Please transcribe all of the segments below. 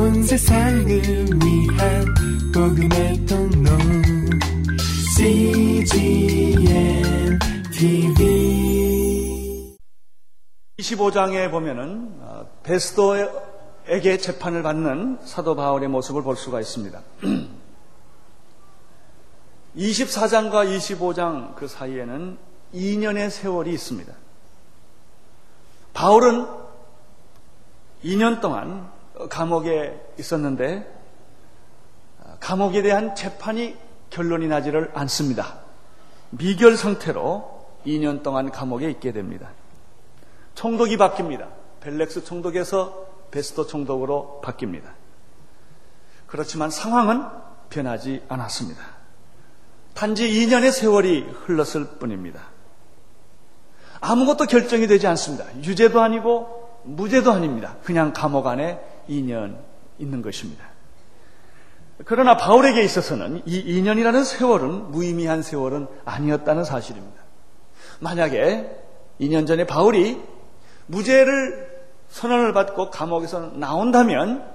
온 세상을 위한 복음의 통로 CGM TV 25장에 보면은 어, 베스도에게 재판을 받는 사도 바울의 모습을 볼 수가 있습니다. 24장과 25장 그 사이에는 2년의 세월이 있습니다. 바울은 2년 동안 감옥에 있었는데 감옥에 대한 재판이 결론이 나지를 않습니다. 미결 상태로 2년 동안 감옥에 있게 됩니다. 총독이 바뀝니다. 벨렉스 총독에서 베스토 총독으로 바뀝니다. 그렇지만 상황은 변하지 않았습니다. 단지 2년의 세월이 흘렀을 뿐입니다. 아무것도 결정이 되지 않습니다. 유죄도 아니고 무죄도 아닙니다. 그냥 감옥 안에 2년 있는 것입니다. 그러나 바울에게 있어서는 이 2년이라는 세월은 무의미한 세월은 아니었다는 사실입니다. 만약에 2년 전에 바울이 무죄를 선언을 받고 감옥에서 나온다면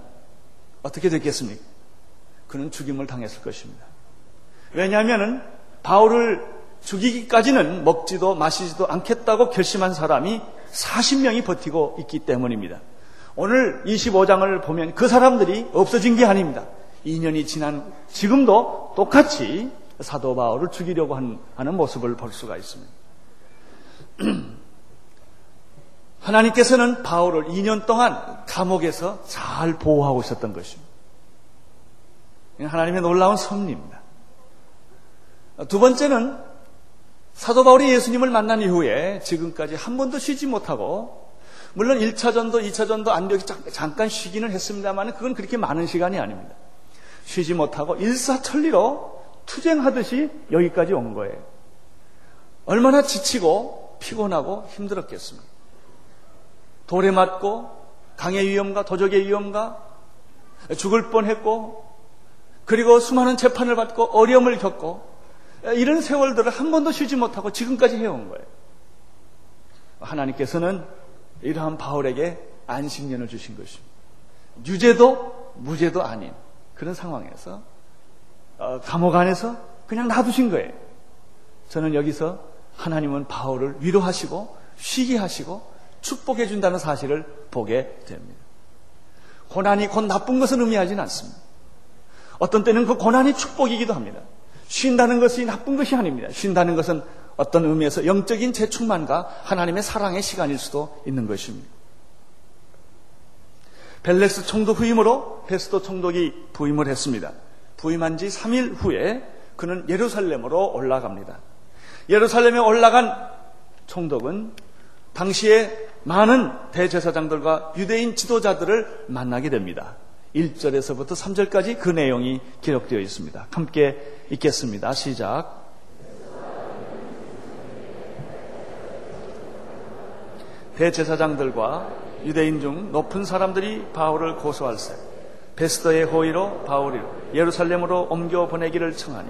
어떻게 됐겠습니까? 그는 죽임을 당했을 것입니다. 왜냐하면 바울을 죽이기까지는 먹지도 마시지도 않겠다고 결심한 사람이 40명이 버티고 있기 때문입니다. 오늘 25장을 보면 그 사람들이 없어진 게 아닙니다. 2년이 지난 지금도 똑같이 사도 바울을 죽이려고 하는 모습을 볼 수가 있습니다. 하나님께서는 바울을 2년 동안 감옥에서 잘 보호하고 있었던 것입니다. 하나님의 놀라운 섭리입니다. 두 번째는 사도 바울이 예수님을 만난 이후에 지금까지 한 번도 쉬지 못하고 물론 1차 전도 2차 전도 안벽이 잠깐 쉬기는 했습니다만 그건 그렇게 많은 시간이 아닙니다. 쉬지 못하고 일사천리로 투쟁하듯이 여기까지 온 거예요. 얼마나 지치고 피곤하고 힘들었겠습니까? 돌에 맞고 강의 위험과 도적의 위험과 죽을 뻔했고 그리고 수많은 재판을 받고 어려움을 겪고 이런 세월들을 한 번도 쉬지 못하고 지금까지 해온 거예요. 하나님께서는 이러한 바울에게 안식년을 주신 것입니다. 유죄도 무죄도 아닌 그런 상황에서 어, 감옥 안에서 그냥 놔두신 거예요. 저는 여기서 하나님은 바울을 위로하시고 쉬게 하시고 축복해 준다는 사실을 보게 됩니다. 고난이 곧 나쁜 것을 의미하지는 않습니다. 어떤 때는 그 고난이 축복이기도 합니다. 쉰다는 것이 나쁜 것이 아닙니다. 쉰다는 것은 어떤 의미에서 영적인 재충만과 하나님의 사랑의 시간일 수도 있는 것입니다. 벨렉스 총독 후임으로 베스도 총독이 부임을 했습니다. 부임한 지 3일 후에 그는 예루살렘으로 올라갑니다. 예루살렘에 올라간 총독은 당시에 많은 대제사장들과 유대인 지도자들을 만나게 됩니다. 1절에서부터 3절까지 그 내용이 기록되어 있습니다. 함께 읽겠습니다. 시작. 대제사장들과 유대인 중 높은 사람들이 바울을 고소할세 베스더의 호의로 바울이 예루살렘으로 옮겨 보내기를 청하니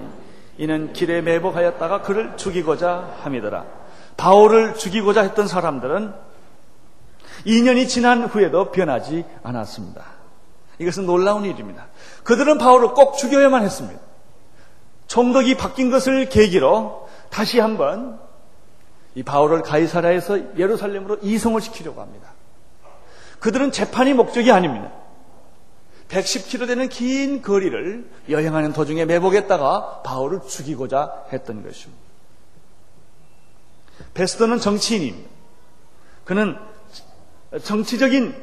이는 길에 매복하였다가 그를 죽이고자 함이더라. 바울을 죽이고자 했던 사람들은 2년이 지난 후에도 변하지 않았습니다. 이것은 놀라운 일입니다. 그들은 바울을 꼭 죽여야만 했습니다. 총독이 바뀐 것을 계기로 다시 한번 이 바울을 가이사라에서 예루살렘으로 이송을 시키려고 합니다. 그들은 재판이 목적이 아닙니다. 110km 되는 긴 거리를 여행하는 도중에 매복했다가 바울을 죽이고자 했던 것입니다. 베스터는 정치인입니다. 그는 정치적인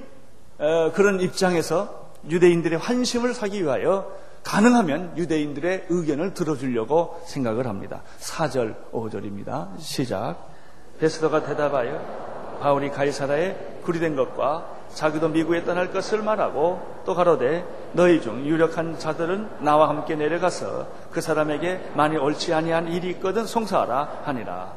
어, 그런 입장에서 유대인들의 환심을 사기 위하여 가능하면 유대인들의 의견을 들어주려고 생각을 합니다. 4절, 5절입니다. 시작. 베스더가 대답하여 바울이 가이사라에 구리된 것과 자기도 미국에 떠날 것을 말하고 또 가로되 너희 중 유력한 자들은 나와 함께 내려가서 그 사람에게 많이 옳지 아니한 일이 있거든 송사하라 하니라.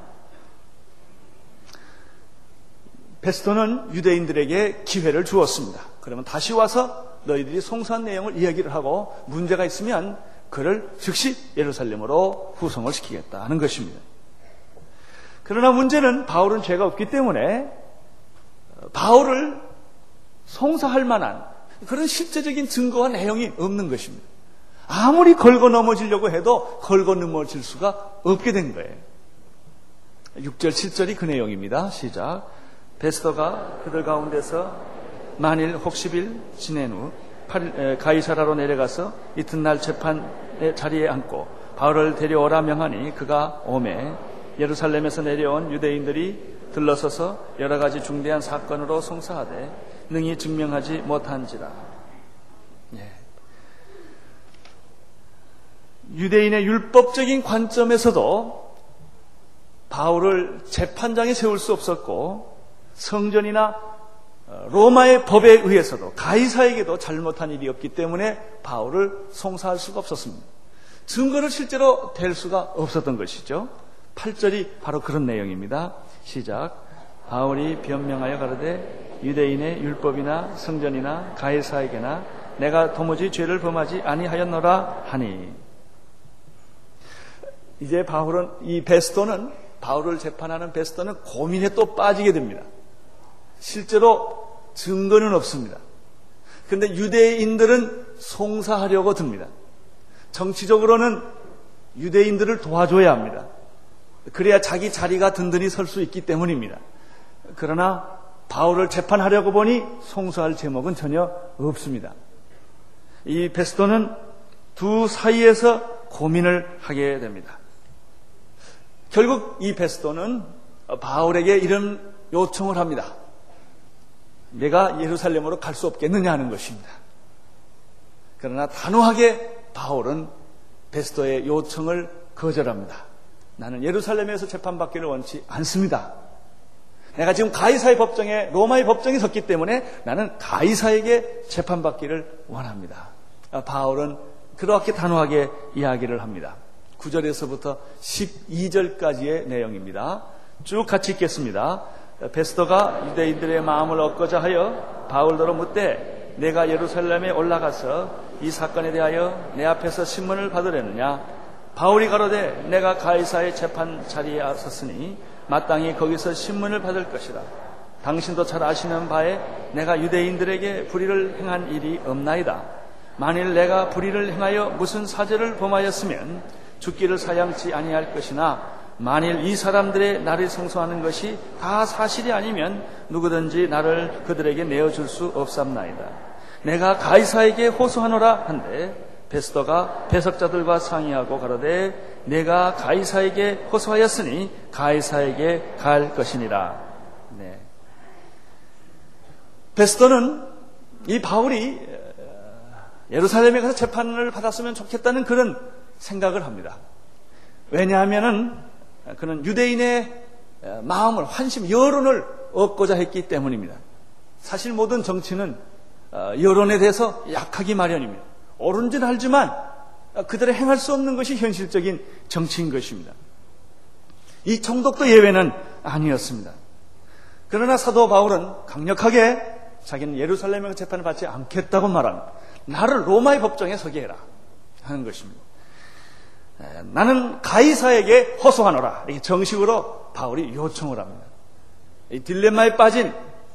베스토는 유대인들에게 기회를 주었습니다. 그러면 다시 와서 너희들이 송사한 내용을 이야기를 하고 문제가 있으면 그를 즉시 예루살렘으로 후송을 시키겠다 하는 것입니다. 그러나 문제는 바울은 죄가 없기 때문에 바울을 송사할 만한 그런 실제적인 증거와 내용이 없는 것입니다. 아무리 걸고 넘어지려고 해도 걸고 넘어질 수가 없게 된 거예요. 6절, 7절이 그 내용입니다. 시작. 베스터가 그들 가운데서 만일 혹십일 지낸 후 가이사라로 내려가서 이튿날 재판의 자리에 앉고 바울을 데려오라 명하니 그가 오매 예루살렘에서 내려온 유대인들이 들러서서 여러 가지 중대한 사건으로 송사하되 능히 증명하지 못한지라. 예. 유대인의 율법적인 관점에서도 바울을 재판장에 세울 수 없었고 성전이나 어, 로마의 법에 의해서도 가이사에게도 잘못한 일이 없기 때문에 바울을 송사할 수가 없었습니다. 증거를 실제로 댈 수가 없었던 것이죠. 8절이 바로 그런 내용입니다. 시작. 바울이 변명하여 가로되 유대인의 율법이나 성전이나 가이사에게나 내가 도무지 죄를 범하지 아니하였노라 하니 이제 바울은 이 베스토는 바울을 재판하는 베스토는 고민에 또 빠지게 됩니다. 실제로 증거는 없습니다. 그런데 유대인들은 송사하려고 듭니다. 정치적으로는 유대인들을 도와줘야 합니다. 그래야 자기 자리가 든든히 설 수 있기 때문입니다. 그러나 바울을 재판하려고 보니 송사할 제목은 전혀 없습니다. 이 베스토는 두 사이에서 고민을 하게 됩니다. 결국 이 베스토는 바울에게 이런 요청을 합니다. 내가 예루살렘으로 갈 수 없겠느냐 하는 것입니다. 그러나 단호하게 바울은 베스토의 요청을 거절합니다. 나는 예루살렘에서 재판받기를 원치 않습니다. 내가 지금 가이사의 법정에 로마의 법정에 섰기 때문에 나는 가이사에게 재판받기를 원합니다. 아, 바울은 그렇게 단호하게 이야기를 합니다. 9절에서부터 12절까지의 내용입니다. 쭉 같이 읽겠습니다. 베스터가 유대인들의 마음을 얻고자 하여 바울더러 묻되 내가 예루살렘에 올라가서 이 사건에 대하여 내 앞에서 신문을 받으려느냐 바울이 가로되 내가 가이사의 재판 자리에 섰으니 마땅히 거기서 신문을 받을 것이다. 당신도 잘 아시는 바에 내가 유대인들에게 불의를 행한 일이 없나이다. 만일 내가 불의를 행하여 무슨 사죄를 범하였으면 죽기를 사양치 아니할 것이나 만일 이 사람들의 나를 성소하는 것이 다 사실이 아니면 누구든지 나를 그들에게 내어줄 수 없삼나이다. 내가 가이사에게 호소하노라 한데 베스더가 배석자들과 상의하고 가로되 내가 가이사에게 호소하였으니 가이사에게 갈 것이니라. 네. 베스더는 이 바울이 예루살렘에 가서 재판을 받았으면 좋겠다는 그런 생각을 합니다. 왜냐하면은 그는 유대인의 마음을 환심, 여론을 얻고자 했기 때문입니다. 사실 모든 정치는 어, 여론에 대해서 약하기 마련입니다. 옳은줄 알지만 그들의 행할 수 없는 것이 현실적인 정치인 것입니다. 이 총독도 예외는 아니었습니다. 그러나 사도 바울은 강력하게 자기는 예루살렘에 재판을 받지 않겠다고 말합니다. 나를 로마의 법정에 서게 해라 하는 것입니다. 나는 가이사에게 호소하노라. 이렇게 정식으로 바울이 요청을 합니다. 이 딜레마에 빠진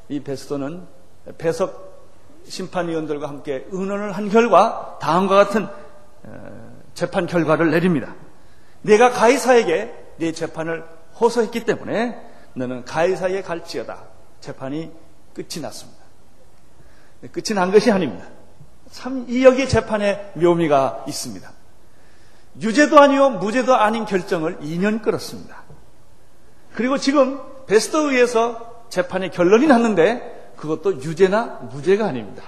이 베스토는 배석 심판위원들과 함께 의논을 한 결과 다음과 같은 재판 결과를 내립니다. 내가 가이사에게 네 재판을 호소했기 때문에 너는 가이사에게 갈지어다. 재판이 끝이 났습니다. 끝이 난 것이 아닙니다. 참 이 여기 재판에 묘미가 있습니다. 유죄도 아니요 무죄도 아닌 결정을 2년 끌었습니다. 그리고 지금 베스트에 의해서 재판의 결론이 났는데 그것도 유죄나 무죄가 아닙니다.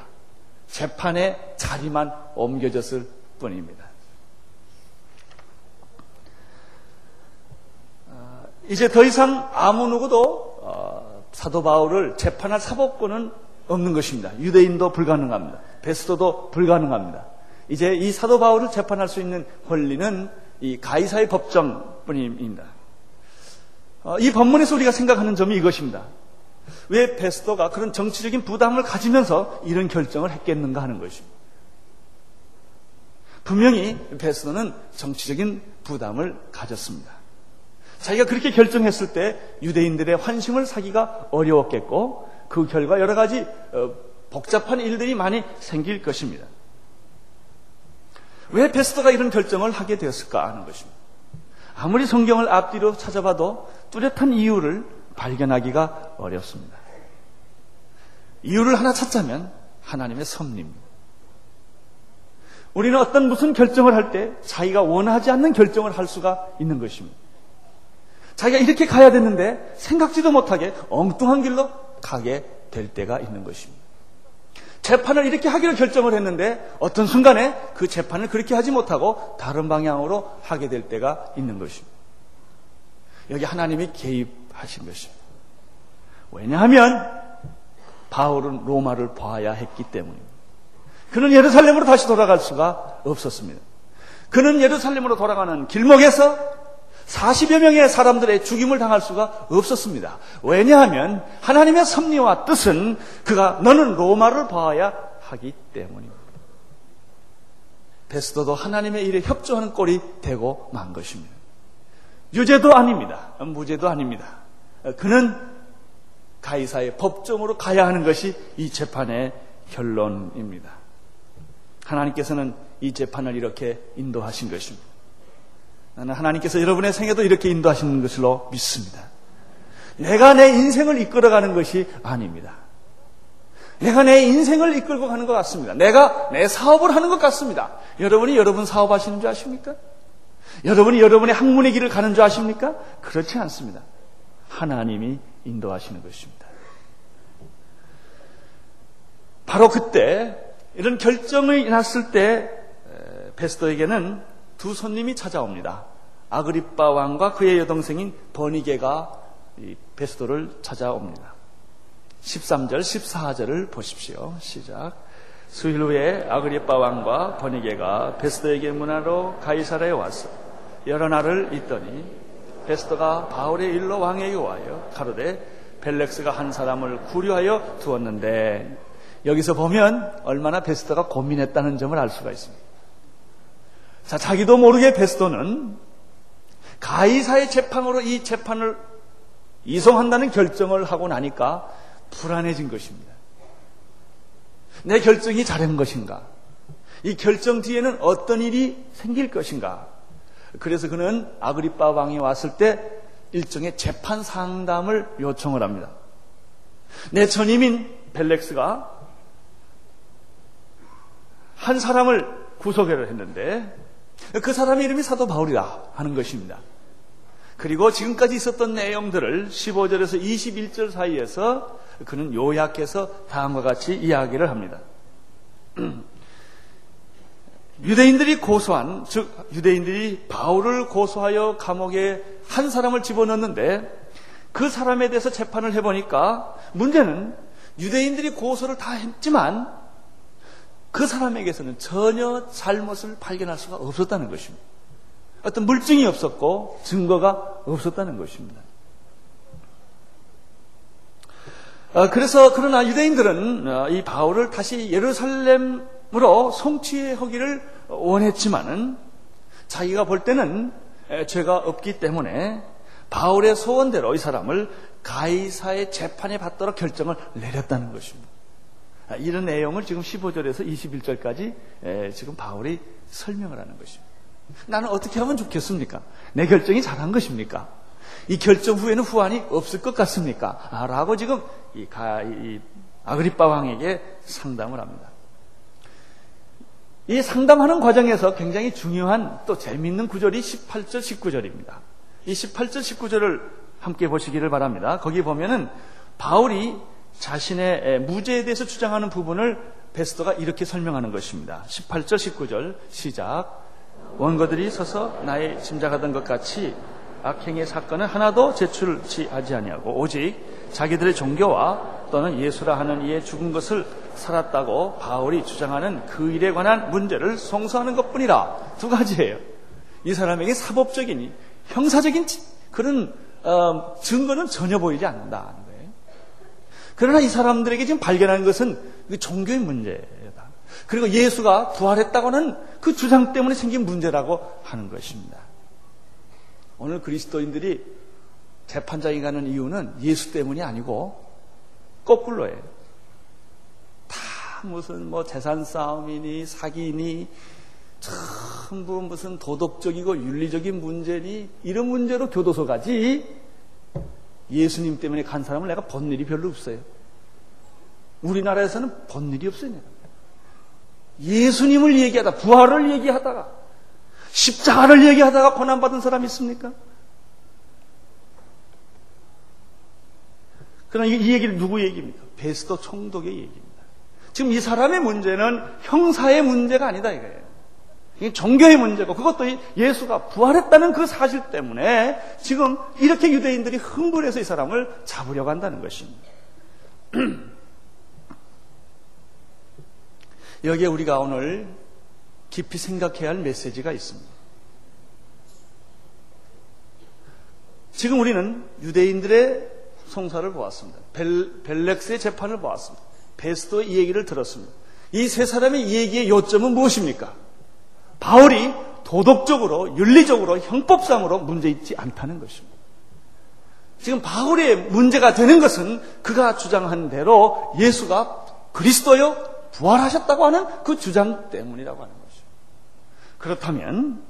재판의 자리만 옮겨졌을 뿐입니다. 아, 이제 더 이상 아무 누구도 어, 사도 바울을 재판할 사법권은 없는 것입니다. 유대인도 불가능합니다. 베스토도 불가능합니다. 이제 이 사도 바울을 재판할 수 있는 권리는 이 가이사의 법정뿐입니다. 어, 이 법문에서 우리가 생각하는 점이 이것입니다. 왜 베스터가 그런 정치적인 부담을 가지면서 이런 결정을 했겠는가 하는 것입니다. 분명히 베스터는 정치적인 부담을 가졌습니다. 자기가 그렇게 결정했을 때 유대인들의 환심을 사기가 어려웠겠고 그 결과 여러 가지 어, 복잡한 일들이 많이 생길 것입니다. 왜 베스터가 이런 결정을 하게 되었을까 하는 것입니다. 아무리 성경을 앞뒤로 찾아봐도 뚜렷한 이유를 발견하기가 어렵습니다. 이유를 하나 찾자면 하나님의 섭리입니다. 우리는 어떤 무슨 결정을 할 때 자기가 원하지 않는 결정을 할 수가 있는 것입니다. 자기가 이렇게 가야 되는데 생각지도 못하게 엉뚱한 길로 가게 될 때가 있는 것입니다. 재판을 이렇게 하기로 결정을 했는데 어떤 순간에 그 재판을 그렇게 하지 못하고 다른 방향으로 하게 될 때가 있는 것입니다. 여기 하나님이 개입 하신 것입니다. 왜냐하면 바울은 로마를 봐야 했기 때문입니다. 그는 예루살렘으로 다시 돌아갈 수가 없었습니다. 그는 예루살렘으로 돌아가는 길목에서 40여 명의 사람들의 죽임을 당할 수가 없었습니다. 왜냐하면 하나님의 섭리와 뜻은 그가 너는 로마를 봐야 하기 때문입니다. 베스도도 하나님의 일에 협조하는 꼴이 되고 만 것입니다. 유죄도 아닙니다. 무죄도 아닙니다. 그는 가이사의 법정으로 가야 하는 것이 이 재판의 결론입니다. 하나님께서는 이 재판을 이렇게 인도하신 것입니다. 나는 하나님께서 여러분의 생애도 이렇게 인도하시는 것으로 믿습니다. 내가 내 인생을 이끌어가는 것이 아닙니다. 내가 내 인생을 이끌고 가는 것 같습니다. 내가 내 사업을 하는 것 같습니다. 여러분이 여러분 사업하시는 줄 아십니까? 여러분이 여러분의 학문의 길을 가는 줄 아십니까? 그렇지 않습니다. 하나님이 인도하시는 것입니다. 바로 그때 이런 결정이 났을 때 베스터에게는 두 손님이 찾아옵니다. 아그리빠 왕과 그의 여동생인 버니게가 베스도를 찾아옵니다. 13절, 14절을 보십시오. 시작. 수일 후에 아그리빠 왕과 버니게가 베스도에게 문화로 가이사라에 와서 여러 날을 있더니 베스도가 바울의 일로 왕에게 와요. 가로되 벨렉스가 한 사람을 구려하여 두었는데 여기서 보면 얼마나 베스도가 고민했다는 점을 알 수가 있습니다. 자, 자기도 모르게 베스도는 가이사의 재판으로 이 재판을 이송한다는 결정을 하고 나니까 불안해진 것입니다. 내 결정이 잘한 것인가? 이 결정 뒤에는 어떤 일이 생길 것인가? 그래서 그는 아그리빠 왕이 왔을 때 일종의 재판 상담을 요청을 합니다. 내 전임인 벨렉스가 한 사람을 구속을 했는데 그 사람의 이름이 사도 바울이다 하는 것입니다. 그리고 지금까지 있었던 내용들을 15절에서 21절 사이에서 그는 요약해서 다음과 같이 이야기를 합니다. 유대인들이 고소한, 즉, 유대인들이 바울을 고소하여 감옥에 한 사람을 집어넣는데 그 사람에 대해서 재판을 해보니까 문제는 유대인들이 고소를 다 했지만 그 사람에게서는 전혀 잘못을 발견할 수가 없었다는 것입니다. 어떤 물증이 없었고 증거가 없었다는 것입니다. 어, 그래서 그러나 유대인들은 어, 이 바울을 다시 예루살렘으로 송치하기를 원했지만은 자기가 볼 때는 죄가 없기 때문에 바울의 소원대로 이 사람을 가이사의 재판에 받도록 결정을 내렸다는 것입니다. 아, 이런 내용을 지금 15절에서 21절까지 지금 바울이 설명을 하는 것입니다. 나는 어떻게 하면 좋겠습니까? 내 결정이 잘한 것입니까? 이 결정 후에는 후환이 없을 것 같습니까? 아, 라고 지금 이 아그리빠 왕에게 상담을 합니다. 이 상담하는 과정에서 굉장히 중요한 또 재미있는 구절이 18절, 19절입니다. 이 18절, 19절을 함께 보시기를 바랍니다. 거기 보면은 바울이 자신의 무죄에 대해서 주장하는 부분을 베스터가 이렇게 설명하는 것입니다. 18절, 19절 시작. 원고들이 서서 나의 짐작하던 것 같이 악행의 사건은 하나도 제출치 하지 아니하고 오직 자기들의 종교와 또는 예수라 하는 이의 죽은 것을 살았다고 바울이 주장하는 그 일에 관한 문제를 송수하는 것 뿐이라 두 가지예요. 이 사람에게 사법적인 형사적인 그런 어, 증거는 전혀 보이지 않는다. 그러나 이 사람들에게 지금 발견한 것은 그 종교의 문제다. 그리고 예수가 부활했다고는 그 주장 때문에 생긴 문제라고 하는 것입니다. 오늘 그리스도인들이 재판장에 가는 이유는 예수 때문이 아니고 거꾸로예요. 다 무슨 뭐 재산 싸움이니 사기니 전부 무슨 도덕적이고 윤리적인 문제니 이런 문제로 교도소 가지 예수님 때문에 간 사람을 내가 본 일이 별로 없어요. 우리나라에서는 본 일이 없어요. 예수님을 얘기하다 부활을 얘기하다가 십자가를 얘기하다가 고난 받은 사람이 있습니까? 그러나 이 얘기를 누구 얘기입니까? 베스터 총독의 얘기입니다. 지금 이 사람의 문제는 형사의 문제가 아니다 이거예요. 이게 종교의 문제고 그것도 예수가 부활했다는 그 사실 때문에 지금 이렇게 유대인들이 흥분해서 이 사람을 잡으려고 한다는 것입니다. 여기에 우리가 오늘 깊이 생각해야 할 메시지가 있습니다. 지금 우리는 유대인들의 송사를 보았습니다. 벨, 벨렉스의 재판을 보았습니다. 베스토의 이 얘기를 들었습니다. 이 세 사람의 이 얘기의 요점은 무엇입니까? 바울이 도덕적으로, 윤리적으로, 형법상으로 문제 있지 않다는 것입니다. 지금 바울의 문제가 되는 것은 그가 주장한 대로 예수가 그리스도요 부활하셨다고 하는 그 주장 때문이라고 하는 것이죠. 그렇다면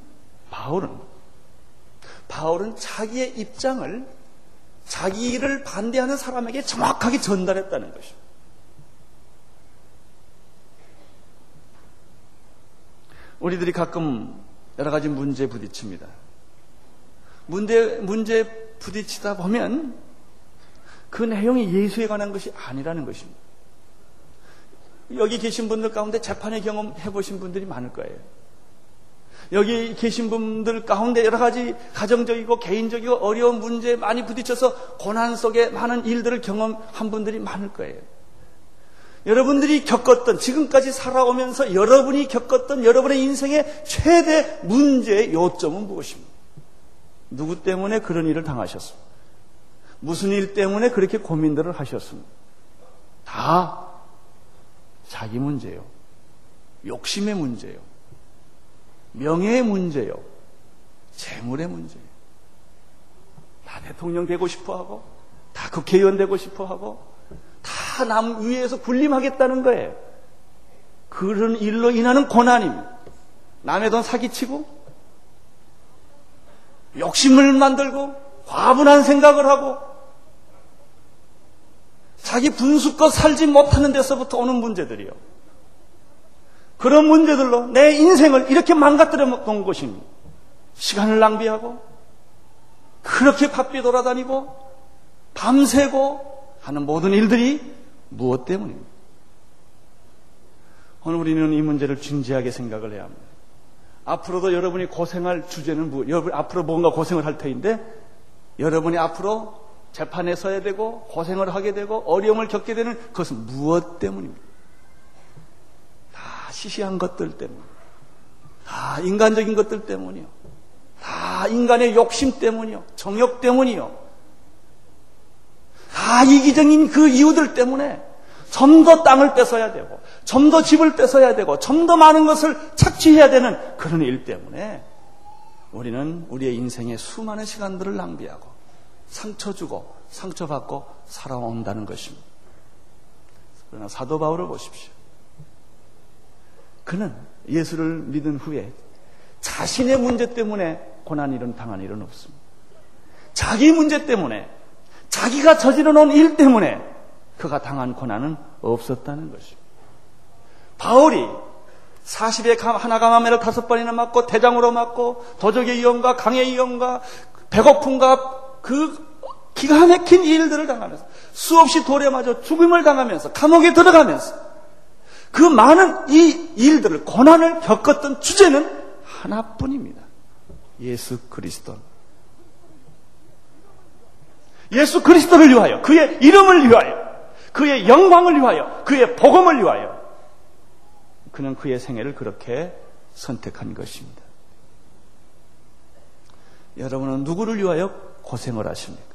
바울은 바울은 자기의 입장을 자기를 반대하는 사람에게 정확하게 전달했다는 것이죠. 우리들이 가끔 여러 가지 문제에 부딪힙니다. 문제, 문제 부딪히다 보면 그 내용이 예수에 관한 것이 아니라는 것입니다. 여기 계신 분들 가운데 재판의 경험 해 보신 분들이 많을 거예요. 여기 계신 분들 가운데 여러 가지 가정적이고 개인적이고 어려운 문제에 많이 부딪혀서 고난 속에 많은 일들을 경험한 분들이 많을 거예요. 여러분들이 겪었던 지금까지 살아오면서 여러분이 겪었던 여러분의 인생의 최대 문제의 요점은 무엇입니까? 누구 때문에 그런 일을 당하셨습니까? 무슨 일 때문에 그렇게 고민들을 하셨습니까? 다 자기 문제요. 욕심의 문제요. 명예의 문제요. 재물의 문제요. 다 대통령 되고 싶어 하고, 다 국회의원 되고 싶어 하고, 다 남 위에서 군림하겠다는 거예요. 그런 일로 인하는 고난입니다. 남의 돈 사기치고, 욕심을 만들고, 과분한 생각을 하고, 자기 분수껏 살지 못하는 데서부터 오는 문제들이요. 그런 문제들로 내 인생을 이렇게 망가뜨려 놓은 것입니다. 시간을 낭비하고, 그렇게 바삐 돌아다니고, 밤새고 하는 모든 일들이 무엇 때문입니까? 오늘 우리는 이 문제를 진지하게 생각을 해야 합니다. 앞으로도 여러분이 고생할 주제는 뭐, 여러분 앞으로 뭔가 고생을 할 터인데, 여러분이 앞으로 재판에 서야 되고, 고생을 하게 되고, 어려움을 겪게 되는 그것은 무엇 때문입니까? 다 시시한 것들 때문. 다 인간적인 것들 때문이요. 다 인간의 욕심 때문이요. 정욕 때문이요. 다 이기적인 그 이유들 때문에 좀 더 땅을 뺏어야 되고, 좀 더 집을 뺏어야 되고, 좀 더 많은 것을 착취해야 되는 그런 일 때문에 우리는 우리의 인생의 수많은 시간들을 낭비하고, 상처 주고, 상처받고 살아온다는 것입니다. 그러나 사도 바울을 보십시오. 그는 예수를 믿은 후에 자신의 문제 때문에 고난 일은 당한 일은 없습니다. 자기 문제 때문에 자기가 저지러 놓은 일 때문에 그가 당한 고난은 없었다는 것입니다. 바울이 40에 하나 감함에를 다섯 번이나 맞고 대장으로 맞고 도적의 위험과 강의 위험과 배고픔과 그 기가 막힌 일들을 당하면서 수없이 돌에 맞아 죽음을 당하면서 감옥에 들어가면서 그 많은 이 일들을 고난을 겪었던 주제는 하나뿐입니다. 예수 그리스도. 예수 그리스도를 위하여 그의 이름을 위하여 그의 영광을 위하여 그의 복음을 위하여 그는 그의 생애를 그렇게 선택한 것입니다. 여러분은 누구를 위하여 고생을 하십니까?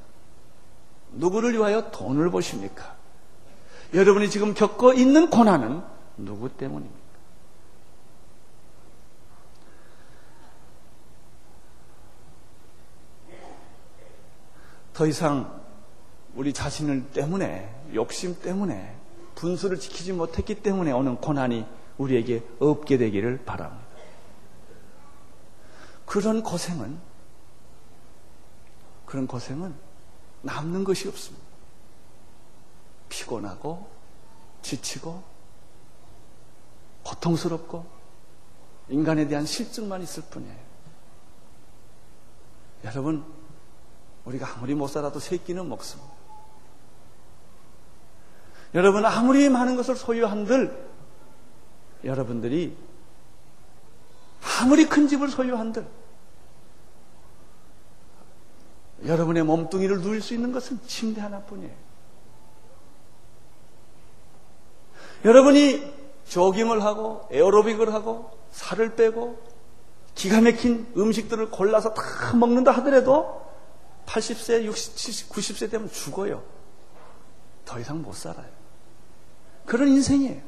누구를 위하여 돈을 보십니까? 여러분이 지금 겪고 있는 고난은 누구 때문입니까? 더 이상 우리 자신을 때문에, 욕심 때문에 분수를 지키지 못했기 때문에 오는 고난이 우리에게 없게 되기를 바랍니다. 그런 고생은 그런 고생은 남는 것이 없습니다. 피곤하고 지치고 고통스럽고 인간에 대한 실증만 있을 뿐이에요. 여러분, 우리가 아무리 못 살아도 새끼는 먹습니다. 여러분, 아무리 많은 것을 소유한들, 여러분들이 아무리 큰 집을 소유한들, 여러분의 몸뚱이를 누릴 수 있는 것은 침대 하나뿐이에요. 여러분이 조깅을 하고 에어로빅을 하고 살을 빼고 기가 막힌 음식들을 골라서 다 먹는다 하더라도 80세, 60, 70, 90세 되면 죽어요. 더 이상 못 살아요. 그런 인생이에요.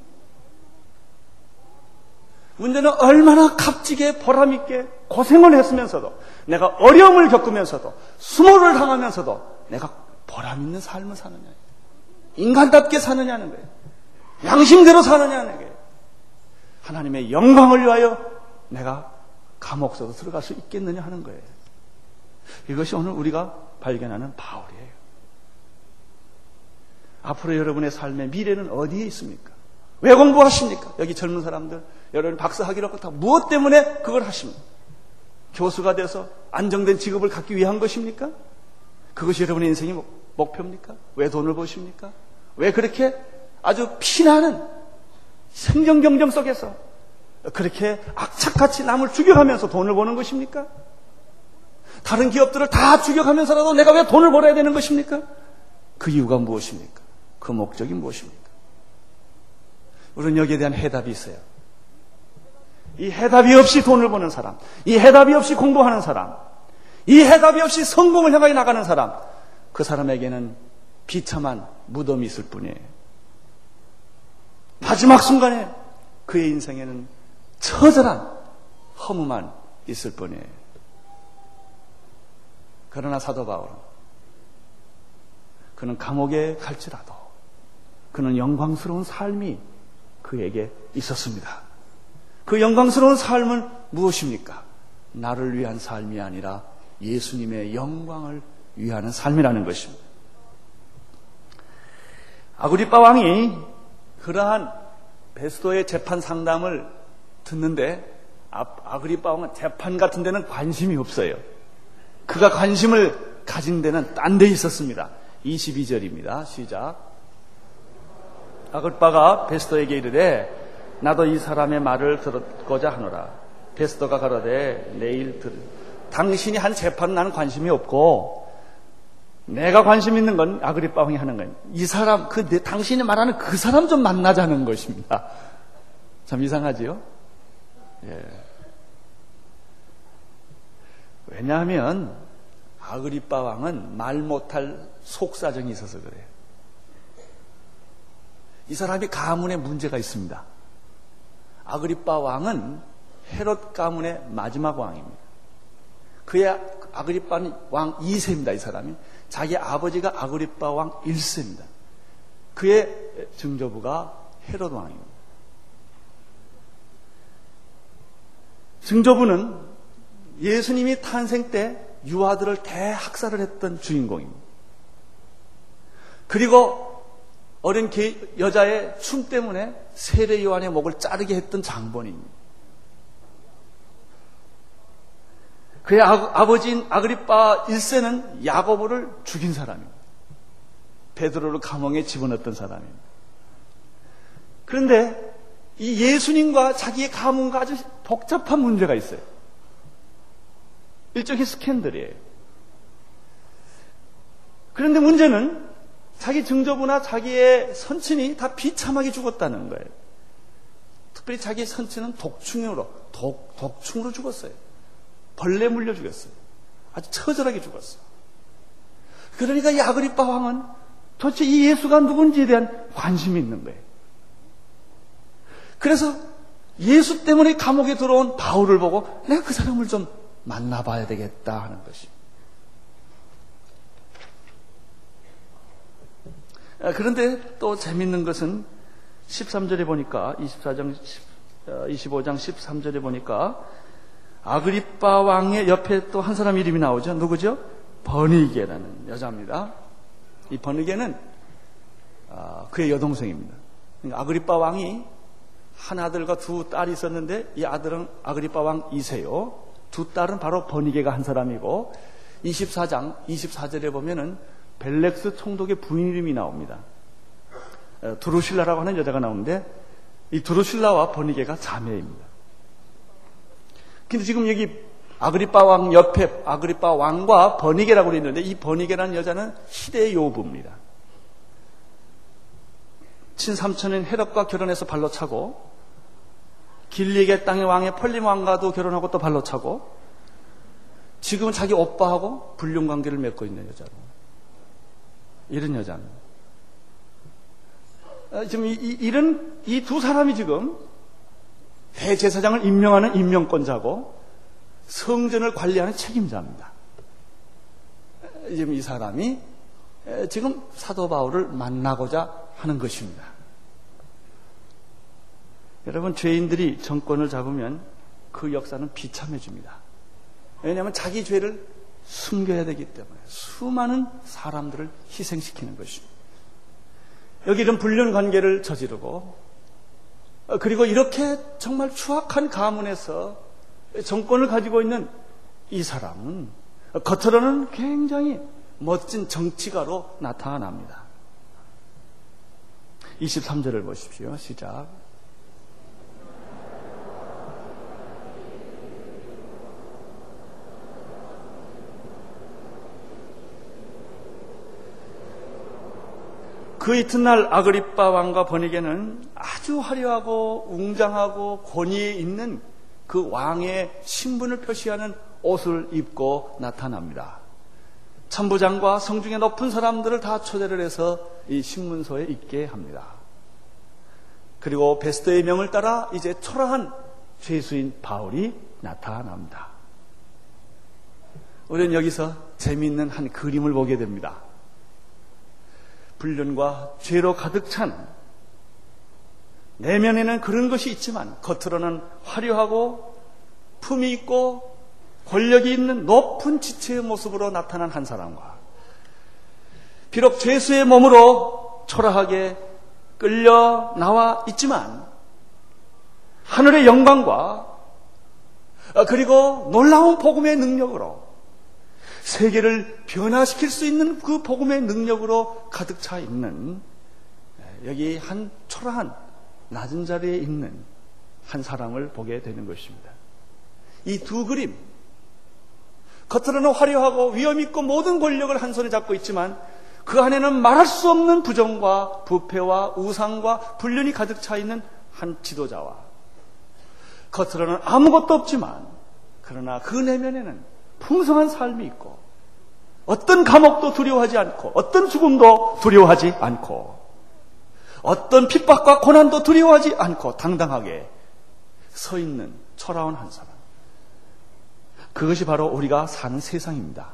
문제는 얼마나 값지게 보람있게 고생을 했으면서도 내가 어려움을 겪으면서도 수모를 당하면서도 내가 보람있는 삶을 사느냐. 인간답게 사느냐는 거예요. 양심대로 사느냐는 거예요. 하나님의 영광을 위하여 내가 감옥 속으로 들어갈 수 있겠느냐 하는 거예요. 이것이 오늘 우리가 발견하는 바울이에요. 앞으로 여러분의 삶의 미래는 어디에 있습니까? 왜 공부하십니까? 여기 젊은 사람들, 여러분 박사 학위를 갖고 다 무엇 때문에 그걸 하십니까? 교수가 돼서 안정된 직업을 갖기 위한 것입니까? 그것이 여러분의 인생의 목표입니까? 왜 돈을 버십니까? 왜 그렇게 아주 피나는 생존 경쟁 속에서 그렇게 악착같이 남을 죽여가면서 돈을 버는 것입니까? 다른 기업들을 다 죽여가면서라도 내가 왜 돈을 벌어야 되는 것입니까? 그 이유가 무엇입니까? 그 목적이 무엇입니까? 우리는 여기에 대한 해답이 있어요. 이 해답이 없이 돈을 버는 사람, 이 해답이 없이 공부하는 사람, 이 해답이 없이 성공을 향하여 나가는 사람, 그 사람에게는 비참한 무덤이 있을 뿐이에요. 마지막 순간에 그의 인생에는 처절한 허무만 있을 뿐이에요. 그러나 사도 바울은 그는 감옥에 갈지라도 그는 영광스러운 삶이 그에게 있었습니다. 그 영광스러운 삶은 무엇입니까? 나를 위한 삶이 아니라 예수님의 영광을 위하는 삶이라는 것입니다. 아구리빠 왕이 그러한 베스도의 재판 상담을 듣는데 아그리빠 왕은 재판 같은 데는 관심이 없어요. 그가 관심을 가진 데는 딴 데 있었습니다. 22절입니다. 시작. 아그리빠가 베스도에게 이르되 나도 이 사람의 말을 들었고자 하노라. 베스도가 가로되 내일 들. 당신이 한 재판은 나는 관심이 없고 내가 관심 있는 건 아그리빠 왕이 하는 거예요. 이 사람, 그 내, 당신이 말하는 그 사람 좀 만나자는 것입니다. 참 이상하지요? 예. 왜냐하면 아그리빠 왕은 말 못할 속사정이 있어서 그래요. 이 사람이 가문에 문제가 있습니다. 아그리빠 왕은 헤롯 가문의 마지막 왕입니다. 그의 아그리빠 왕 2세입니다, 이 사람이. 자기 아버지가 아그리빠 왕 1세입니다. 그의 증조부가 헤롯 왕입니다. 증조부는 예수님이 탄생 때 유아들을 대학살을 했던 주인공입니다. 그리고 어린 여자의 춤 때문에 세례 요한의 목을 자르게 했던 장본입니다. 그의 아, 버지인 아그리빠 1세는 야고보를 죽인 사람입니다. 베드로를 감옥에 집어넣었던 사람입니다. 그런데 이 예수님과 자기의 가문과 아주 복잡한 문제가 있어요. 일종의 스캔들이에요. 그런데 문제는 자기 증조부나 자기의 선친이 다 비참하게 죽었다는 거예요. 특별히 자기 선친은 독충으로, 독, 독충으로 죽었어요. 벌레 물려 죽였어요. 아주 처절하게 죽었어요. 그러니까 이 아그리빠 왕은 도대체 이 예수가 누군지에 대한 관심이 있는 거예요. 그래서 예수 때문에 감옥에 들어온 바울을 보고 내가 그 사람을 좀 만나봐야 되겠다 하는 것이. 아, 그런데 또 재밌는 것은 13절에 보니까 24장 25장 13절에 보니까 아그리빠 왕의 옆에 또 한 사람 이름이 나오죠. 누구죠? 버니게라는 여자입니다. 이 버니게는 아, 그의 여동생입니다. 그러니까 아그리빠 왕이 한 아들과 두 딸이 있었는데 이 아들은 아그리빠 왕 2세요. 두 딸은 바로 버니게가 한 사람이고 24장 24절에 보면은 벨렉스 총독의 부인 이름이 나옵니다. 어, 두루실라라고 하는 여자가 나오는데 이 두루실라와 버니게가 자매입니다. 근데 지금 여기 아그리빠 왕 옆에 아그리빠 왕과 버니게라고 있는데 이 버니게라는 여자는 시대의 요부입니다. 친삼촌인 헤롯과 결혼해서 발로 차고 길리게 땅의 왕의 펄림 왕과도 결혼하고 또 발로 차고 지금은 자기 오빠하고 불륜 관계를 맺고 있는 여자로 이런 여자는 어, 지금 이, 이 런 이 두 사람이 지금 대제사장을 임명하는 임명권자고 성전을 관리하는 책임자입니다. 지금 이 사람이 지금 사도 바울을 만나고자 하는 것입니다. 여러분, 죄인들이 정권을 잡으면 그 역사는 비참해집니다. 왜냐하면 자기 죄를 숨겨야 되기 때문에 수많은 사람들을 희생시키는 것입니다. 여기 이런 불륜 관계를 저지르고 어, 그리고 이렇게 정말 추악한 가문에서 정권을 가지고 있는 이 사람은 겉으로는 굉장히 멋진 정치가로 나타납니다. 23절을 보십시오. 시작. 그 이튿날 아그리빠 왕과 버니게는 아주 화려하고 웅장하고 권위에 있는 그 왕의 신분을 표시하는 옷을 입고 나타납니다. 참부장과 성중에 높은 사람들을 다 초대를 해서 이 신문소에 있게 합니다. 그리고 베스터의 명을 따라 이제 초라한 죄수인 바울이 나타납니다. 우리는 여기서 재미있는 한 그림을 보게 됩니다. 불륜과 죄로 가득 찬 내면에는 그런 것이 있지만 겉으로는 화려하고 품이 있고 권력이 있는 높은 지체의 모습으로 나타난 한 사람과 비록 죄수의 몸으로 초라하게 끌려 나와 있지만 하늘의 영광과 그리고 놀라운 복음의 능력으로 세계를 변화시킬 수 있는 그 복음의 능력으로 가득 차 있는 여기 한 초라한 낮은 자리에 있는 한 사람을 보게 되는 것입니다. 이 두 그림, 겉으로는 화려하고 위험 있고 모든 권력을 한 손에 잡고 있지만 그 안에는 말할 수 없는 부정과 부패와 우상과 불륜이 가득 차 있는 한 지도자와 겉으로는 아무것도 없지만 그러나 그 내면에는 풍성한 삶이 있고 어떤 감옥도 두려워하지 않고 어떤 죽음도 두려워하지 않고 어떤 핍박과 고난도 두려워하지 않고 당당하게 서 있는 초라한 한 사람. 그것이 바로 우리가 사는 세상입니다.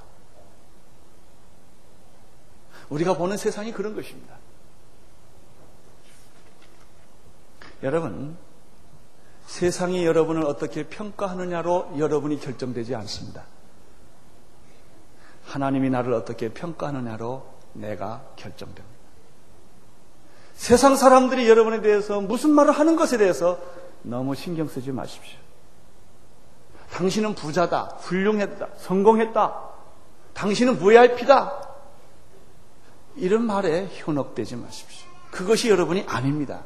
우리가 보는 세상이 그런 것입니다. 여러분, 세상이 여러분을 어떻게 평가하느냐로 여러분이 결정되지 않습니다. 하나님이 나를 어떻게 평가하느냐로 내가 결정됩니다. 세상 사람들이 여러분에 대해서 무슨 말을 하는 것에 대해서 너무 신경 쓰지 마십시오. 당신은 부자다, 훌륭했다, 성공했다, 당신은 VIP다. 이런 말에 현혹되지 마십시오. 그것이 여러분이 아닙니다.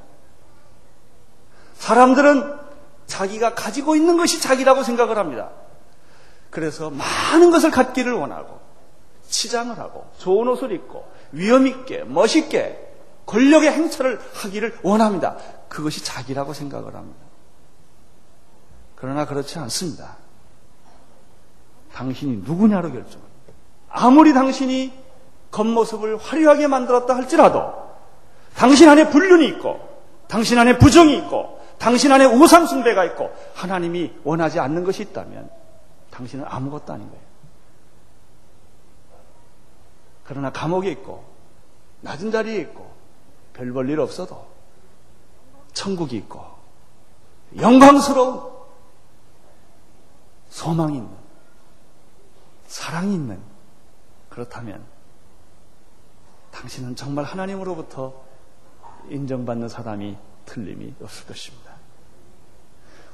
사람들은 자기가 가지고 있는 것이 자기라고 생각을 합니다. 그래서 많은 것을 갖기를 원하고, 치장을 하고, 좋은 옷을 입고, 위험 있게, 멋있게, 권력의 행차를 하기를 원합니다. 그것이 자기라고 생각을 합니다. 그러나 그렇지 않습니다. 당신이 누구냐로 결정합니다. 아무리 당신이 겉모습을 화려하게 만들었다 할지라도 당신 안에 불륜이 있고 당신 안에 부정이 있고 당신 안에 우상숭배가 있고 하나님이 원하지 않는 것이 있다면 당신은 아무것도 아닌 거예요. 그러나 감옥에 있고 낮은 자리에 있고 별 볼 일 없어도 천국이 있고 영광스러운 소망이 있는 사랑이 있는 그렇다면 당신은 정말 하나님으로부터 인정받는 사람이 틀림이 없을 것입니다.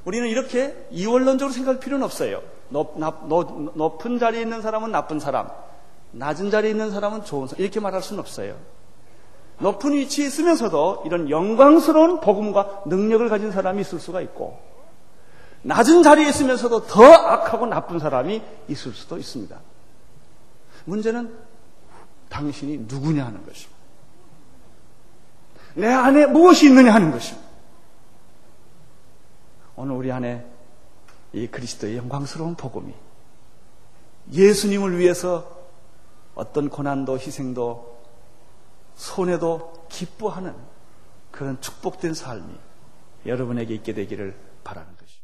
우리는 이렇게 이원론적으로 생각할 필요는 없어요. 높, 높, 높은 자리에 있는 사람은 나쁜 사람, 낮은 자리에 있는 사람은 좋은 사람, 이렇게 말할 수는 없어요. 높은 위치에 있으면서도 이런 영광스러운 복음과 능력을 가진 사람이 있을 수가 있고, 낮은 자리에 있으면서도 더 악하고 나쁜 사람이 있을 수도 있습니다. 문제는 당신이 누구냐 하는 것입니다. 내 안에 무엇이 있느냐 하는 것입니다. 오늘 우리 안에 이 그리스도의 영광스러운 복음이 예수님을 위해서 어떤 고난도 희생도 손해도 기뻐하는 그런 축복된 삶이 여러분에게 있게 되기를 바라는 것입니다.